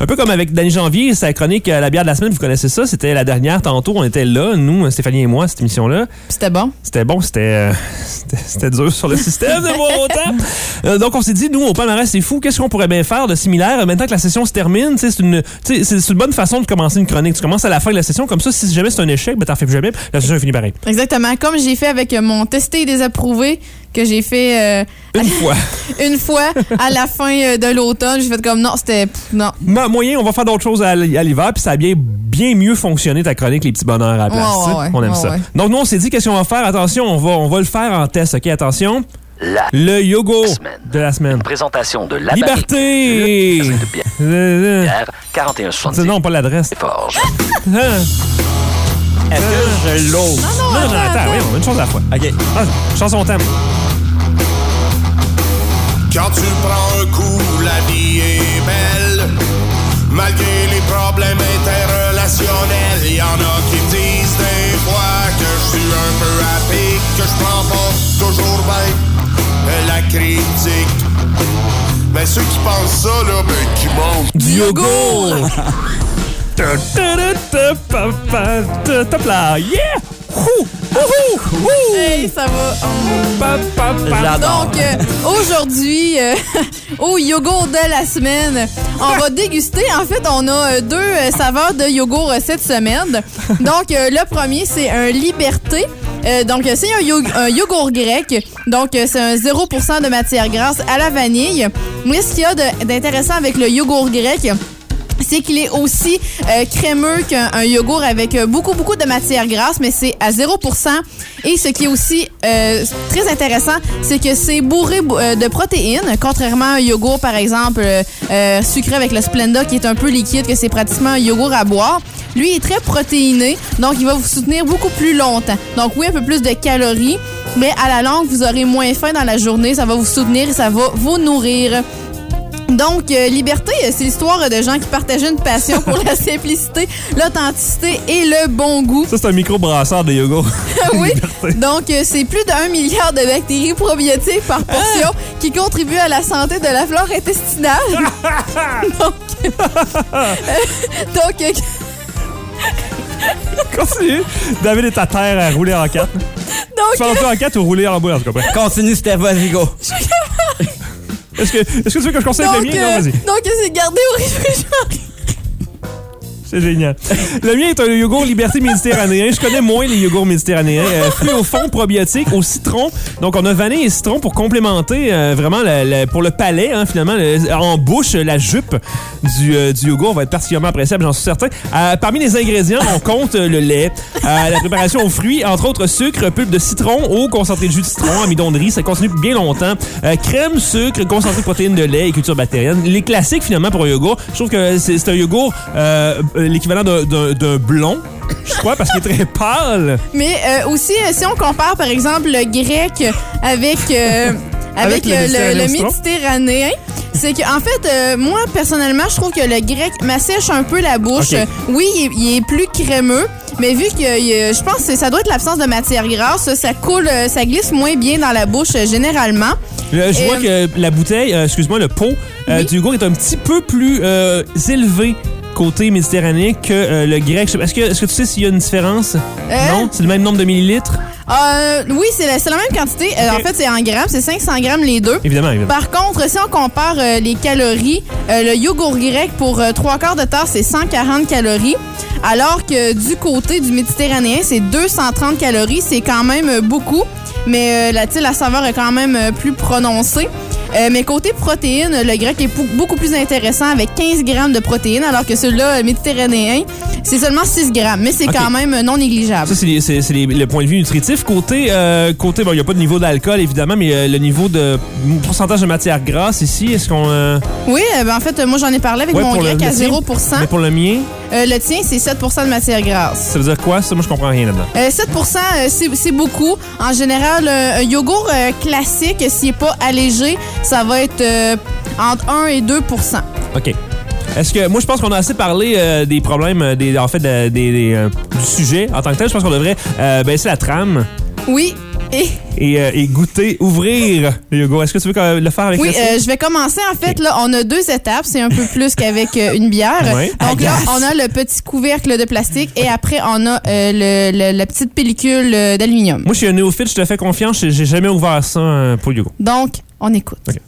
Un peu comme avec Danny Janvier, sa chronique euh, La bière de la semaine, vous connaissez ça, c'était la dernière tantôt, on était là, nous, Stéphanie et moi, cette émission-là. C'était bon. C'était bon, c'était euh, c'était- c'était dur sur le système de voir autant. Euh, donc on s'est dit, nous, au palmarès, c'est fou, qu'est-ce qu'on pourrait bien faire de similaire maintenant que la session se termine? tu sais, C'est une, tu sais, c'est c'est une bonne façon de commencer une chronique. Tu commences à la fin de la session, comme ça, si jamais c'est un échec, ben t'en fais plus jamais, puis la session est finie pareil. Exactement. Comme j'ai fait avec mon testé et désapprouvé, que j'ai fait euh, Une fois. une fois à la fin euh, de l'automne. J'ai fait comme non, c'était. Non. Mo- moyen, on va faire d'autres choses à, l'hiver, puis ça a bien, bien mieux fonctionné ta chronique, les petits bonheurs à la place. Ouais, ouais, on aime ça. ouais. Donc nous, on s'est dit, qu'est-ce qu'on va faire? Attention, on va, on va le faire en test, OK? Attention. La Le semaine. de la semaine. présentation de la Liberté! le euh, bière, 41,70 Non, pas l'adresse. Forge. Ah. Est-ce que je l'ose? Non, non, non, attends, oui, on a une chose à la fois. OK. Ah, chanson thème. Quand tu prends un coup, la vie est belle. Malgré les problèmes interrelationnels, y en a qui me disent des fois que je suis un peu à pic, que je prends pas toujours bien la critique. Mais ceux qui pensent ça, là, ben, qui mentent. Top là! Yeah! Hey, ça va. Donc, euh, aujourd'hui, euh, au yogourt de la semaine, on va déguster. En fait, on a euh, deux saveurs de yogourt cette semaine. Donc, euh, le premier, c'est un Liberté. Donc, c'est un, yo- un yogourt grec. Donc, c'est un 0% de matière grasse à la vanille. Mais ce qu'il y a d'intéressant avec le yogourt grec, c'est qu'il est aussi euh, crémeux qu'un un yogourt avec euh, beaucoup, beaucoup de matière grasse, mais c'est à 0% Et ce qui est aussi euh, très intéressant, c'est que c'est bourré de protéines, contrairement à un yogourt, par exemple, sucré avec le Splenda, qui est un peu liquide, que c'est pratiquement un yogourt à boire. Lui est très protéiné, donc il va vous soutenir beaucoup plus longtemps. Donc oui, un peu plus de calories, mais à la longue, vous aurez moins faim dans la journée, ça va vous soutenir et ça va vous nourrir. Donc, euh, Liberté, euh, c'est l'histoire de gens qui partageaient une passion pour la simplicité, l'authenticité et le bon goût. Ça, c'est un micro-brasseur de yogourt. oui. Donc, euh, c'est plus d'un milliard de bactéries probiotiques par portion qui contribuent à la santé de la flore intestinale. donc, donc Continue. David est à terre à rouler en quatre. Tu fais donc, un peu en quatre ou rouler en boule, en tout cas. Continue, Steph, vas-y, go. Est-ce que, est-ce que tu veux que je conseille le mien? Non, vas-y. donc, c'est gardé au réfrigérateur. C'est génial. Le mien est un yogourt Liberté méditerranéen. Je connais moins les yogourts méditerranéens. Euh, fruits au fond, probiotiques, au citron. Donc, on a vanille et citron pour complémenter euh, vraiment la- la- pour le palais, hein, finalement. le- en bouche, la jupe du, euh, du yogourt va être particulièrement appréciable, j'en suis certain. Euh, parmi les ingrédients, on compte le lait, euh, la préparation aux fruits, entre autres sucre, pulpe de citron, eau, concentré de jus de citron, amidon de riz. Ça continue bien longtemps. Euh, crème, sucre, concentré de protéines de lait et culture bactérienne. Les classiques, finalement, pour un yogourt. Je trouve que c'est un yogourt l'équivalent d'un- blond, je crois, parce qu'il est très pâle. Mais euh, aussi, euh, si on compare, par exemple, le grec avec, euh, Avec avec, le euh, le, le méditerranéen, c'est que en fait, euh, moi, personnellement, je trouve que le grec m'assèche un peu la bouche. Euh, Oui, il est, il est plus crémeux, mais vu que euh, je pense que ça doit être l'absence de matière grasse, ça coule, euh, ça glisse moins bien dans la bouche euh, généralement. Le- je Euh, vois que la bouteille, euh, excuse-moi, le pot euh, Oui. du yogourt est un petit peu plus euh, élevé côté méditerranéen que euh, le grec. Est-ce que, est-ce que tu sais s'il y a une différence? Euh, Non? C'est le même nombre de millilitres? Euh, oui, c'est la, même quantité. En fait, c'est en grammes, c'est 500 grammes les deux. Évidemment, évidemment. Par contre, si on compare les calories, le yogourt grec pour trois quarts de tasse, c'est 140 calories. Alors que du côté du méditerranéen, c'est 230 calories. C'est quand même beaucoup. Mais la, la saveur est quand même plus prononcée. Euh, mais côté protéines, le grec est beaucoup plus intéressant avec 15 grammes de protéines, alors que celui-là, le méditerranéen, c'est seulement 6 grammes. Mais c'est quand même euh, non négligeable. Ça, c'est le point de vue nutritif. Côté, euh, côté bon, il n'y a pas de niveau d'alcool, évidemment, mais euh, le niveau de pourcentage de matière grasse ici, est-ce qu'on... euh, Oui, euh, ben, en fait, euh, moi, j'en ai parlé avec ouais, mon le- grec le à tien? 0 Mais pour le mien, Euh, Le tien, c'est 7% de matière grasse. ça veut dire quoi? Ça, moi, je comprends rien là-dedans. Euh, 7 euh, c'est beaucoup. En général, euh, un yogourt euh, classique, s'il n'est pas allégé, ça va être euh, entre 1 et 2% OK. Est-ce que moi je pense qu'on a assez parlé euh, des problèmes euh, des en fait de- des, des, euh, du sujet en tant que tel, je pense qu'on devrait euh, baisser la trame. Oui. Et et, euh, et goûter, ouvrir le yogourt. Est-ce que tu veux le faire avec oui, euh, je vais commencer. En fait, là, on a deux étapes. C'est un peu plus qu'avec euh, une bière. Ouais. Donc là, on a le petit couvercle de plastique et après, on a euh, le, le- la petite pellicule euh, d'aluminium. Moi, je suis un néophyte, je te fais confiance. J'ai j'ai jamais ouvert ça euh, pour yogourt. Donc, on écoute.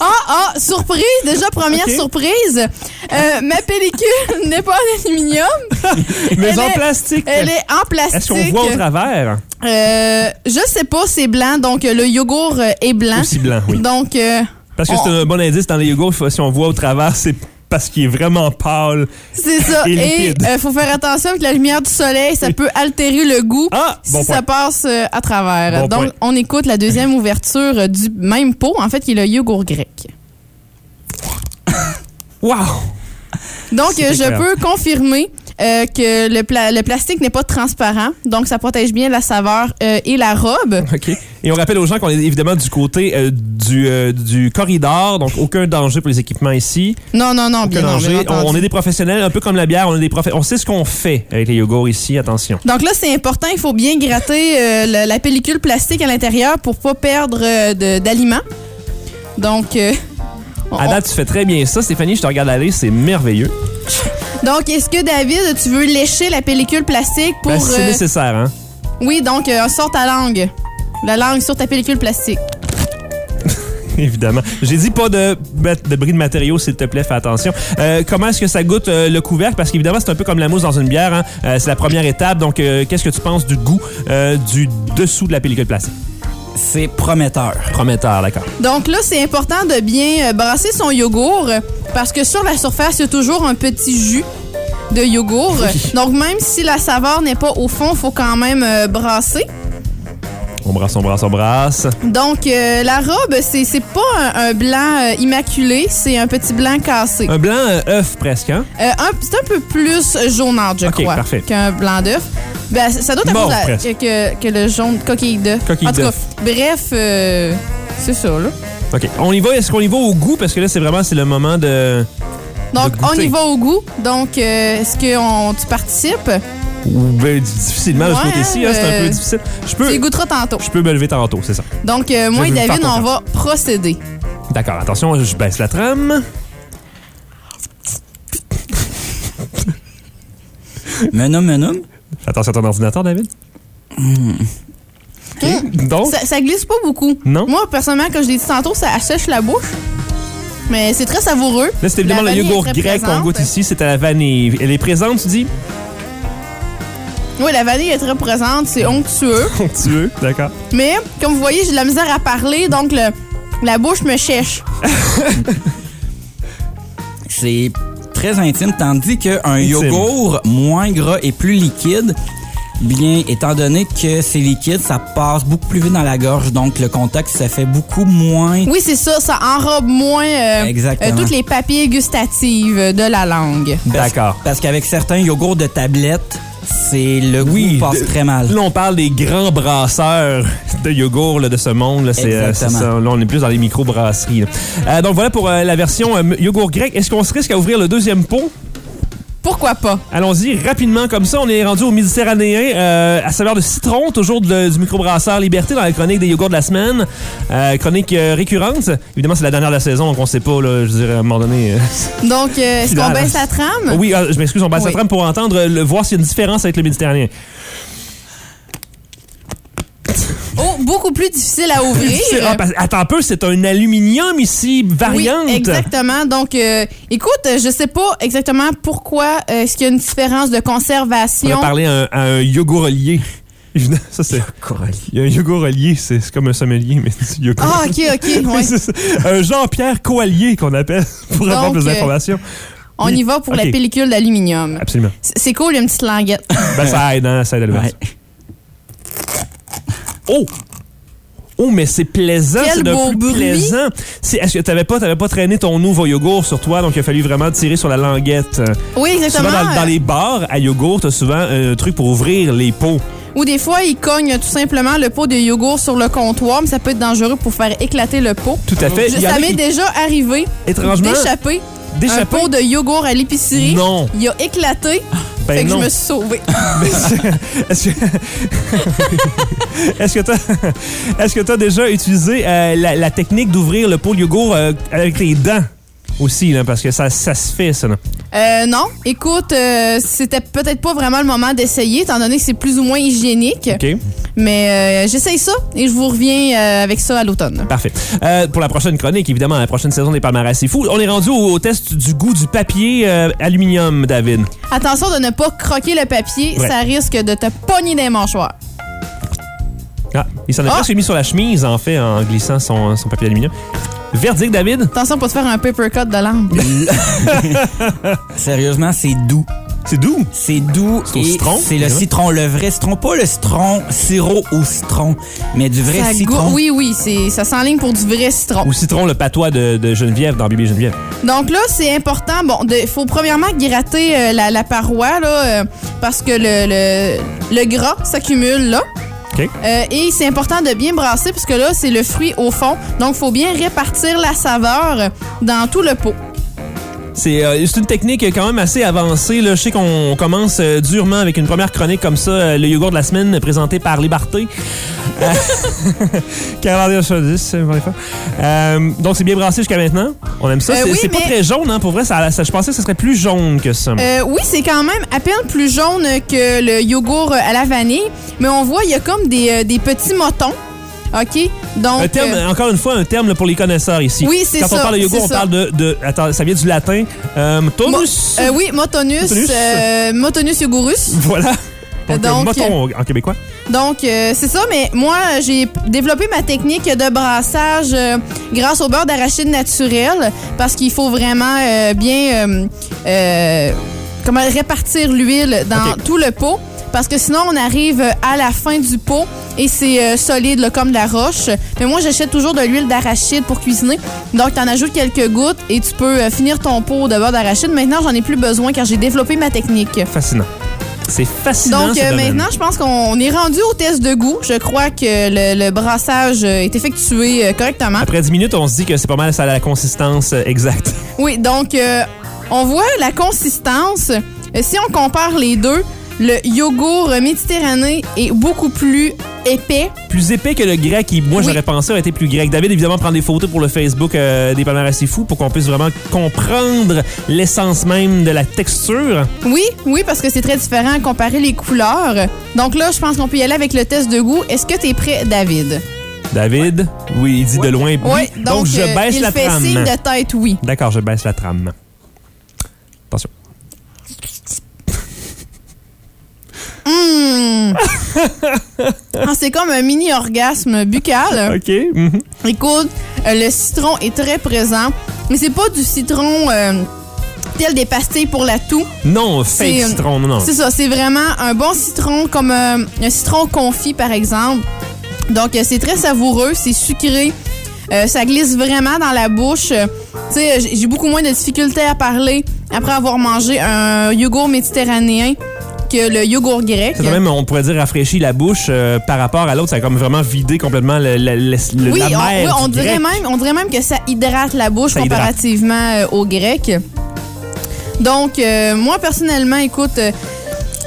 Ah, ah, surprise! Déjà, première surprise. Euh, ma pellicule n'est pas en aluminium. Mais Elle en est- plastique. Elle est en plastique. Est-ce qu'on voit au travers? Euh, je sais pas, c'est blanc. Donc, euh, le yogourt est blanc. Aussi blanc, oui. Donc, euh, Parce que on- c'est un bon indice dans les yogourts. Si on voit au travers, c'est parce qu'il est vraiment pâle. c'est ça. Et liquide. euh, faut faire attention avec la lumière du soleil. Ça peut altérer le goût Ah, si bon ça passe euh, à travers. Bon Donc, point. on écoute la deuxième ouverture euh, du même pot, en fait, qui est le yogourt grec. Wow! Donc, je peux confirmer euh, que le, pla- le plastique n'est pas transparent. Donc, ça protège bien la saveur euh, et la robe. OK. Et on rappelle aux gens qu'on est évidemment du côté euh, du, du corridor, donc aucun danger pour les équipements ici. Non, non, non, Aucun bien, non, bien danger. On, est des professionnels, un peu comme la bière, on est des On sait ce qu'on fait avec les yogourts ici, attention. Donc là, c'est important, il faut bien gratter la, la pellicule plastique à l'intérieur pour pas perdre d'aliments. Donc, on- À date, tu fais très bien ça, Stéphanie, je te regarde aller, c'est merveilleux. Donc est-ce que David, tu veux lécher la pellicule plastique pour Ben, c'est euh, nécessaire, hein? Oui, donc euh, sors ta langue. La langue sur ta pellicule plastique. Évidemment. J'ai dit pas de, bris de matériaux, s'il te plaît, fais attention. Euh, comment est-ce que ça goûte euh, le couvercle? Parce qu'évidemment, c'est un peu comme la mousse dans une bière. hein. C'est la première étape. Donc, qu'est-ce que tu penses du goût du dessous de la pellicule plastique? C'est prometteur. Prometteur, d'accord. Donc là, c'est important de bien euh, brasser son yogourt parce que sur la surface, il y a toujours un petit jus de yogourt. Donc même si la saveur n'est pas au fond, il faut quand même euh, brasser. On brasse, on brasse, on brasse. Donc euh, la robe, c'est c'est pas un, un blanc euh, immaculé, c'est un petit blanc cassé. Un blanc euh, œuf presque, hein? Euh, un- c'est un peu plus jaunâtre, je Ok, crois, parfait. qu'un blanc d'œuf. Ben, ça ça doit être à Mort, cause de la- presque. que, que le jaune coquille d'œuf. Coquille En tout cas, d'œuf. bref, euh, c'est ça, là. OK. On y va. Est-ce qu'on y va au goût? Parce que là, c'est vraiment c'est le moment de. Donc, De on y va au goût. Donc, euh, est-ce que on- tu participes? Ou ben, difficilement de ce côté-ci, hein, c'est un euh, peu difficile. Je Tu y peux, goûteras tantôt. je peux me lever tantôt, c'est ça. Donc, euh, moi Je et David, on va procéder. D'accord, attention, je baisse la trame. Menum, menum. Fais Attention à ton ordinateur, David. OK. Donc, Ça, ça glisse pas beaucoup. Non? Moi, personnellement, comme je l'ai dit tantôt, ça assèche la bouche. Mais c'est très savoureux. là, c'est évidemment le yogourt grec qu'on goûte ici. C'est à la vanille. Elle est présente, tu dis? Oui, la vanille est très présente. C'est onctueux. tu veux, d'accord. Mais, comme vous voyez, j'ai de la misère à parler. Donc, le- la bouche me chèche. C'est très intime, tandis qu'un yogourt moins gras et plus liquide, bien, étant donné que c'est liquide, ça passe beaucoup plus vite dans la gorge, donc le contact, ça fait beaucoup moins... Oui, c'est ça. Ça enrobe moins euh, Exactement. euh, toutes les papilles gustatives de la langue. Parce- D'accord. Parce qu'avec certains yogourts de tablette, c'est le goût Oui, passe de- très mal. Là, on parle des grands brasseurs de yogourt là, de ce monde. là. C'est euh, ça. Là, on est plus dans les micro-brasseries. Euh, donc, voilà pour euh, la version euh, yogourt grec. Est-ce qu'on se risque à ouvrir le deuxième pot? Pourquoi pas? Allons-y rapidement comme ça. On est rendu au Méditerranéen euh, à saveur de citron, toujours de- du microbrasseur Liberté dans la chronique des yogourts de la semaine. Euh, chronique euh, récurrente. Évidemment, c'est la dernière de la saison, donc on sait pas, là, je dirais, à un moment donné. Donc, est-ce qu'on baisse la trame? oui, ah, je m'excuse, on Oui. la trame pour entendre, le, voir s'il y a une différence avec le Méditerranéen. Beaucoup plus difficile à ouvrir. Ah, parce- attends un peu, c'est un aluminium ici, variante. Oui, exactement. Donc, euh, écoute, je sais pas exactement pourquoi euh, est-ce qu'il y a une différence de On va conservation. parler à un, à un yogourelier. Évidemment, Ça, c'est. Il y a un yogourelier, c'est c'est comme un sommelier, mais c'est du yogourt. Ah, ok, ok. ouais. C'est ça. un Jean-Pierre Coallier qu'on appelle pour avoir Donc, plus euh, d'informations. On y va pour Ok. la pellicule d'aluminium. Absolument. C'est c'est cool, il y a une petite languette. Ben, ça aide, hein, ça aide à le Ouais. Oh! Oh, mais c'est plaisant, Quel c'est beau plus bruit. plaisant. C'est- Est-ce que t'avais pas, t'avais pas traîné ton nouveau yogourt sur toi, donc il a fallu vraiment tirer sur la languette. Oui, exactement. Souvent, dans, dans les bars à yogourt, t'as souvent un truc pour ouvrir les pots. Ou des fois, ils cognent tout simplement le pot de yogourt sur le comptoir, mais ça peut être dangereux pour faire éclater le pot. Tout à fait. Je- ça m'est qui- déjà arrivé Étrangement, d'échapper un d'échapper? pot de yogourt à l'épicerie. Non. Il a éclaté. Ben fait que non. je me suis sauvée. Est-ce que est-ce que t'as est-ce que t'as déjà utilisé euh, la, la technique d'ouvrir le pot de yogourt euh, avec les dents? Aussi là, parce que ça, ça se fait ça. là. Euh, non, écoute, euh, c'était peut-être pas vraiment le moment d'essayer, étant donné que c'est plus ou moins hygiénique. Ok, Mais euh, j'essaye ça et je vous reviens euh, avec ça à l'automne. parfait. Pour la prochaine chronique, évidemment, la prochaine saison des palmarès c'est fou. On est rendu au, au test du goût du papier aluminium, David. Attention de ne pas croquer le papier, Ouais. ça risque de te pogner des mâchoires. Ah, il s'en a Ah! presque mis sur la chemise en fait en glissant son, son papier aluminium. Verdict, David? Attention pour te faire un paper cut de langue. Sérieusement, c'est doux. C'est doux? C'est doux C'est au et citron, c'est le citron, le vrai citron, pas le citron sirop au citron, mais du vrai Ça citron. oui, oui, c'est, ça s'enligne pour du vrai citron. Ou citron, le patois de, de Geneviève dans Bébé Geneviève. Donc là, c'est important. Bon, il faut premièrement gratter euh, la, la paroi là, euh, parce que le, le, le gras s'accumule là. Euh, et c'est important de bien brasser parce que là, c'est le fruit au fond. Donc, il faut bien répartir la saveur dans tout le pot. C'est euh, c'est une technique quand même assez avancée. Là. Je sais qu'on commence euh, durement avec une première chronique comme ça, euh, le yogourt de la semaine présenté par Liberté. Euh, euh. Euh, donc c'est bien brassé jusqu'à maintenant? On aime ça? Euh, c'est oui, pas mais- très jaune, hein, pour vrai. Ça, ça- je pensais que ce serait plus jaune que ça. Euh, oui, c'est quand même à peine plus jaune que le yogourt à la vanille. Mais on voit, il y a comme des, euh, des petits motons. OK? Donc. un terme, euh, encore une fois, un terme là, pour les connaisseurs ici. Oui, c'est Quand on ça, parle de yogourt, on ça. parle de, de- Attends, ça vient du latin. Euh, mo- tonus. euh, oui, motonus. Motonus. euh, motonus yogurus. Voilà. Donc, Donc, moton en québécois. Donc, c'est ça, mais moi, j'ai développé ma technique de brassage grâce au beurre d'arachide naturel parce qu'il faut vraiment bien comment répartir l'huile dans tout le pot parce que sinon, on arrive à la fin du pot et c'est euh, solide là, comme de la roche. Mais moi, j'achète toujours de l'huile d'arachide pour cuisiner. Donc, tu en ajoutes quelques gouttes et tu peux euh, finir ton pot de beurre d'arachide. Maintenant, j'en ai plus besoin car j'ai développé ma technique. Fascinant. C'est fascinant. Donc euh, maintenant, je pense qu'on est rendu au test de goût. Je crois que le, le brassage euh, est effectué euh, correctement. Après 10 minutes, on se dit que c'est pas mal ça a la consistance euh, exacte. Oui, donc euh, on voit la consistance. Euh, si on compare les deux, le yogourt méditerranéen est beaucoup plus épais. Plus épais que le grec, qui, moi, Oui. j'aurais pensé aurait été plus grec. David, évidemment, prend des photos pour le Facebook euh, des palmarès assez fous pour qu'on puisse vraiment comprendre l'essence même de la texture. Oui, oui, parce que c'est très différent à comparer les couleurs. Donc là, je pense qu'on peut y aller avec le test de goût. Est-ce que tu es prêt, David? David, oui, il dit de loin. Oui, oui. donc, je euh, baisse il la fait trame. signe de tête oui. D'accord, je baisse la trame. Mmh. Ah, c'est comme un mini orgasme buccal. OK. mhm. Écoute, euh, le citron est très présent, mais c'est pas du citron euh, tel des pastilles pour la toux. Non, fake C'est, euh, citron, non. C'est ça, c'est vraiment un bon citron comme un citron confit par exemple. Donc c'est très savoureux, c'est sucré. Euh, ça glisse vraiment dans la bouche. Euh, Tu sais, j'ai j'ai beaucoup moins de difficultés à parler après avoir mangé un yogourt méditerranéen que le yogourt grec. A même, on pourrait dire, rafraîchi la bouche euh, par rapport à l'autre. Ça a comme vraiment vidé complètement le, le- le- Oui, la on, mer oui, on dirait grec. même, on dirait même que ça hydrate la bouche Ça comparativement euh, au grec. Donc, euh, moi, personnellement, écoute,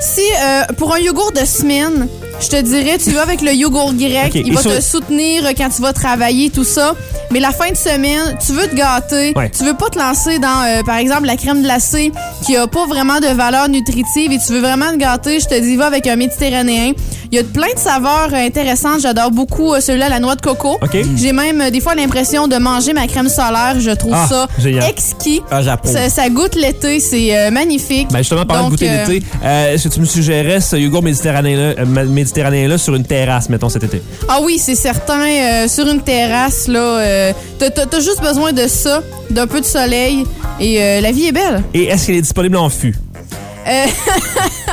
si euh, pour un yogourt de semaine, je te dirais, tu vas avec le yogourt grec, il et va sur- te soutenir quand tu vas travailler, tout ça. Mais la fin de semaine, tu veux te gâter, Ouais. tu veux pas te lancer dans, euh, par exemple, la crème glacée qui a pas vraiment de valeur nutritive et tu veux vraiment te gâter, je te dis, va avec un méditerranéen. Il y a plein de saveurs euh, intéressantes. J'adore beaucoup euh, celui-là, la noix de coco. J'ai même euh, des fois l'impression de manger ma crème solaire. Je trouve Ah, ça génial. exquis. Ah. Ça, ça goûte l'été, c'est euh, magnifique. Ben justement, parlant de goûter euh, l'été, euh, est-ce que tu me suggérais ce yogourt méditerranéen-là sur une terrasse, mettons, cet été? Ah oui, c'est certain. sur une terrasse, là, t'as- juste besoin de ça, d'un peu de soleil, et la vie est belle. Et est-ce qu'elle est disponible en fût?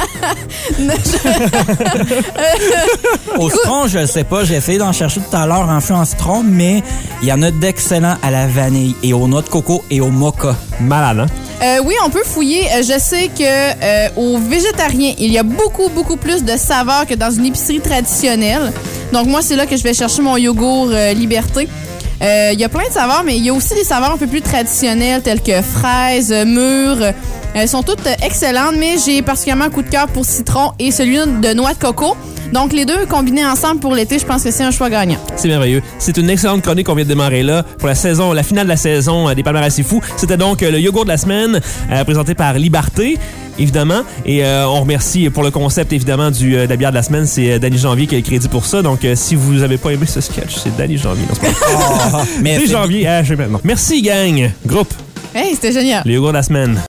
Au citron, je le sais pas. J'ai essayé d'en chercher tout à l'heure en fût en citron, mais il y en a d'excellents à la vanille et aux noix de coco et au mocha. Malade, hein? Euh, oui, on peut fouiller. Euh, Je sais que euh, aux végétariens, il y a beaucoup, beaucoup plus de saveurs que dans une épicerie traditionnelle. Donc moi, c'est là que je vais chercher mon yogourt euh, Liberté. Euh, Il y a plein de saveurs, mais il y a aussi des saveurs un peu plus traditionnelles, telles que fraises, euh, mûres. Euh, Elles sont toutes euh, excellentes, mais j'ai particulièrement un coup de cœur pour citron et celui de noix de coco. Donc, les deux combinés ensemble pour l'été, je pense que c'est un choix gagnant. C'est merveilleux. C'est une excellente chronique qu'on vient de démarrer là pour la saison, la finale de la saison euh, des Palmarès C'est fou. C'était donc euh, le yogourt de la semaine euh, présenté par Liberté. Évidemment. Et euh, on remercie pour le concept, évidemment, du, euh, de la bière de la semaine. C'est euh, Danny Janvier qui a le crédit pour ça. Donc, euh, si vous avez pas aimé ce sketch, c'est Danny Janvier. Non, c'est c'est- Janvier. Ah, je sais pas. Non. Merci, gang. Groupe. Hey, c'était génial. Le yogourt de la semaine.